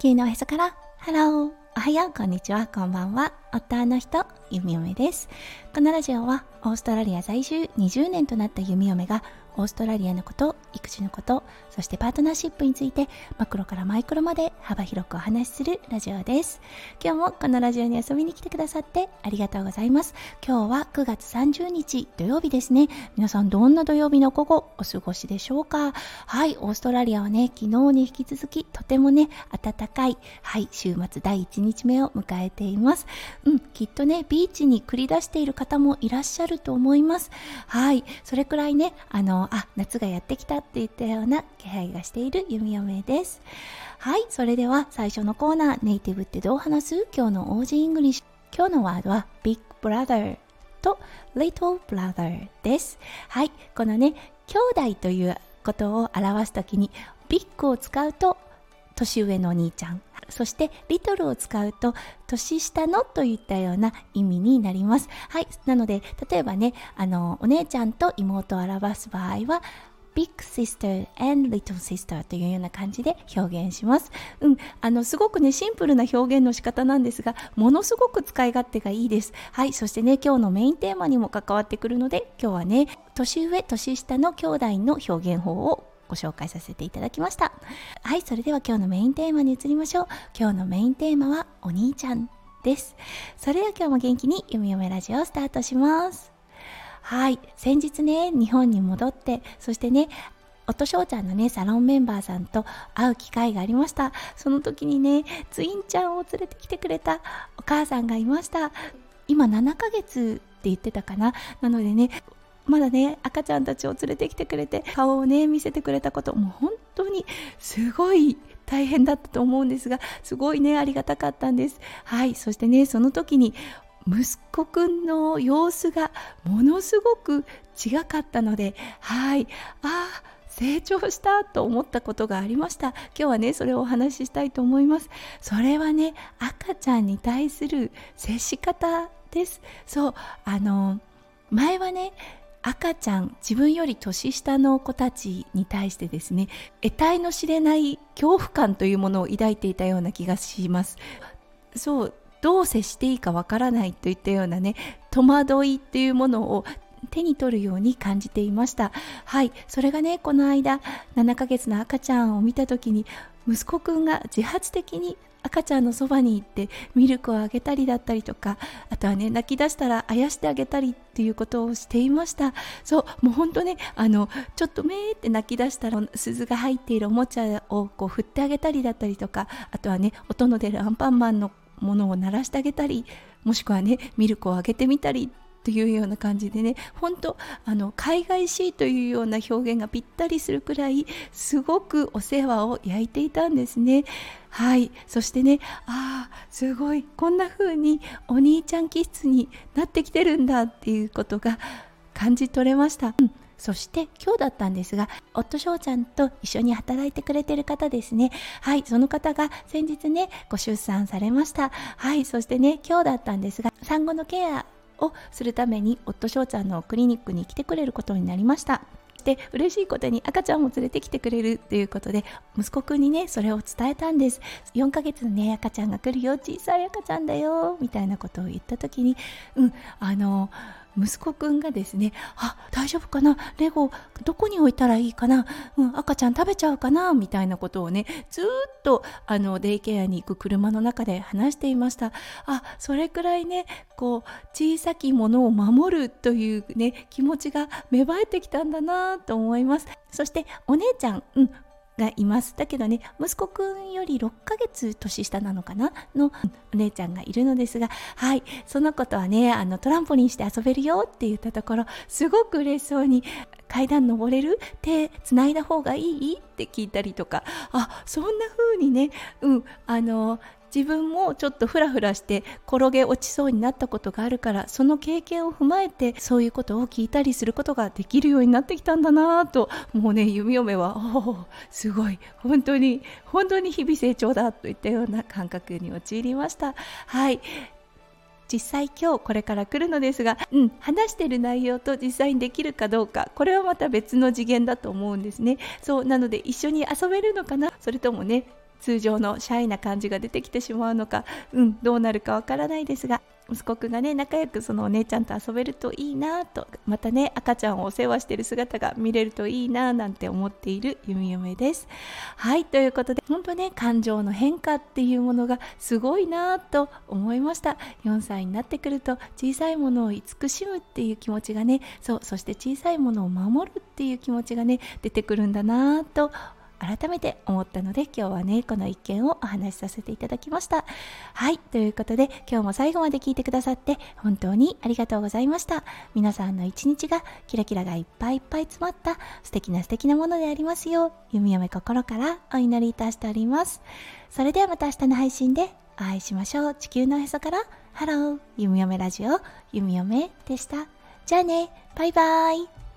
地球のおへそから。ハロー。おはよう。こんにちは。こんばんは。夫の人ゆみおめです。このラジオはオーストラリア在住20年となったゆみおめがオーストラリアのこと育児のことそしてパートナーシップについてマクロからマイクロまで幅広くお話しするラジオです。今日もこのラジオに遊びに来てくださってありがとうございます。今日は9月30日土曜日ですね。皆さんどんな土曜日の午後お過ごしでしょうか？はいオーストラリアはね昨日に引き続きとてもね暖かい。はい週末第1日目を迎えています。うんきっとねビーチに繰り出している方もいらっしゃると思います。はい。それくらいねあのあ夏がやってきたって言ったような気配がしている弓嫁です。はい。それでは最初のコーナーネイティブってどう話す？今日の Aussie English。今日のワードは Big Brother と Little Brother です。はい。このね兄弟ということを表すときにビッグを使うと年上のお兄ちゃん。そしてリトルを使うと年下のといったような意味になりますはいなので例えばねあのお姉ちゃんと妹を表す場合は Big Sister and Little Sister というような感じで表現します。うん、あのすごくねシンプルな表現の仕方なんですが、ものすごく使い勝手がいいです。はい、そしてね今日のメインテーマにも関わってくるので、今日はね年上年下の兄弟の表現法をご紹介させていただきました。はいそれでは今日のメインテーマに移りましょう。今日のメインテーマはお兄ちゃんです。それでは今日も元気に「ゆみよめラジオ」をスタートします。はい先日ね日本に戻ってそしてね夫翔ちゃんのねサロンメンバーさんと会う機会がありました。その時にねツインちゃんを連れてきてくれたお母さんがいました。今7ヶ月って言ってたかな。なのでねまだね赤ちゃんたちを連れてきてくれて顔をね見せてくれたこともう本当にすごい大変だったと思うんですがすごいねありがたかったんです。はいそしてねその時に息子くんの様子がものすごく違かったのではいああ成長したと思ったことがありました。今日はねそれをお話ししたいと思います。それはね赤ちゃんに対する接し方です。そうあの前はね赤ちゃん自分より年下の子たちに対してですね得体の知れない恐怖感というものを抱いていたような気がします。そうどう接していいかわからないといったようなね戸惑いっていうものを手に取るように感じていました。はいそれがねこの間7ヶ月の赤ちゃんを見た時に息子くんが自発的に赤ちゃんのそばに行ってミルクをあげたりだったりとかあとはね泣き出したらあやしてあげたりっていうことをしていました。そうもう本当ねあのちょっとめーって泣き出したら鈴が入っているおもちゃをこう振ってあげたりだったりとかあとはね音の出るアンパンマンのものを鳴らしてあげたりもしくはねミルクをあげてみたりというような感じでね。本当あの海外しいというような表現がぴったりするくらいすごくお世話を焼いていたんですね。はい。そしてねああすごいこんな風にお兄ちゃん気質になってきてるんだっていうことが感じ取れました、うん。そして今日だったんですが夫翔ちゃんと一緒に働いてくれてる方ですね。はい。その方が先日ねご出産されました。はい。そしてね今日だったんですが産後のケアをするために夫翔ちゃんのクリニックに来てくれることになりました。で嬉しいことに赤ちゃんも連れてきてくれるということで息子くんにねそれを伝えたんです。4ヶ月のね赤ちゃんが来るよ。小さい赤ちゃんだよ。みたいなことを言った時にうんあの息子くんがですねあ大丈夫かな？レゴどこに置いたらいいかな、うん、赤ちゃん食べちゃうかな？みたいなことをねずっとあのデイケアに行く車の中で話していましたあそれくらいねこう小さきものを守るというね気持ちが芽生えてきたんだなと思います。そしてお姉ちゃん、うん、がいます。だけどね息子くんより6ヶ月年下なのかな？のお姉ちゃんがいるのですがはいその子とはねあのトランポリンして遊べるよって言ったところすごく嬉しそうに階段登れる？手つないだ方がいい？って聞いたりとか。あそんな風にねうんあの自分もちょっとフラフラして転げ落ちそうになったことがあるからその経験を踏まえてそういうことを聞いたりすることができるようになってきたんだなともうね 弓嫁はおすごい本当に本当に日々成長だといったような感覚に陥りました。はい。実際今日これから来るのですが、うん、話してる内容と実際にできるかどうかこれはまた別の次元だと思うんですね。そうなので一緒に遊べるのかな？それともね通常のシャイな感じが出てきてしまうのかうんどうなるかわからないですが息子くんがね仲良くそのお姉ちゃんと遊べるといいなとまたね赤ちゃんをお世話している姿が見れるといいななんて思っているゆみゆめです。はいということで本当ね感情の変化っていうものがすごいなと思いました。4歳になってくると小さいものを慈しむっていう気持ちがねそうそして小さいものを守るっていう気持ちがね出てくるんだなと改めて思ったので今日はねこの一件をお話しさせていただきました。はいということで今日も最後まで聞いてくださって本当にありがとうございました。皆さんの一日がキラキラがいっぱいいっぱい詰まった素敵な素敵なものでありますよう弓嫁心からお祈りいたしております。それではまた明日の配信でお会いしましょう。地球のへそからハロー弓嫁ラジオ弓嫁でした。じゃあねバイバイ。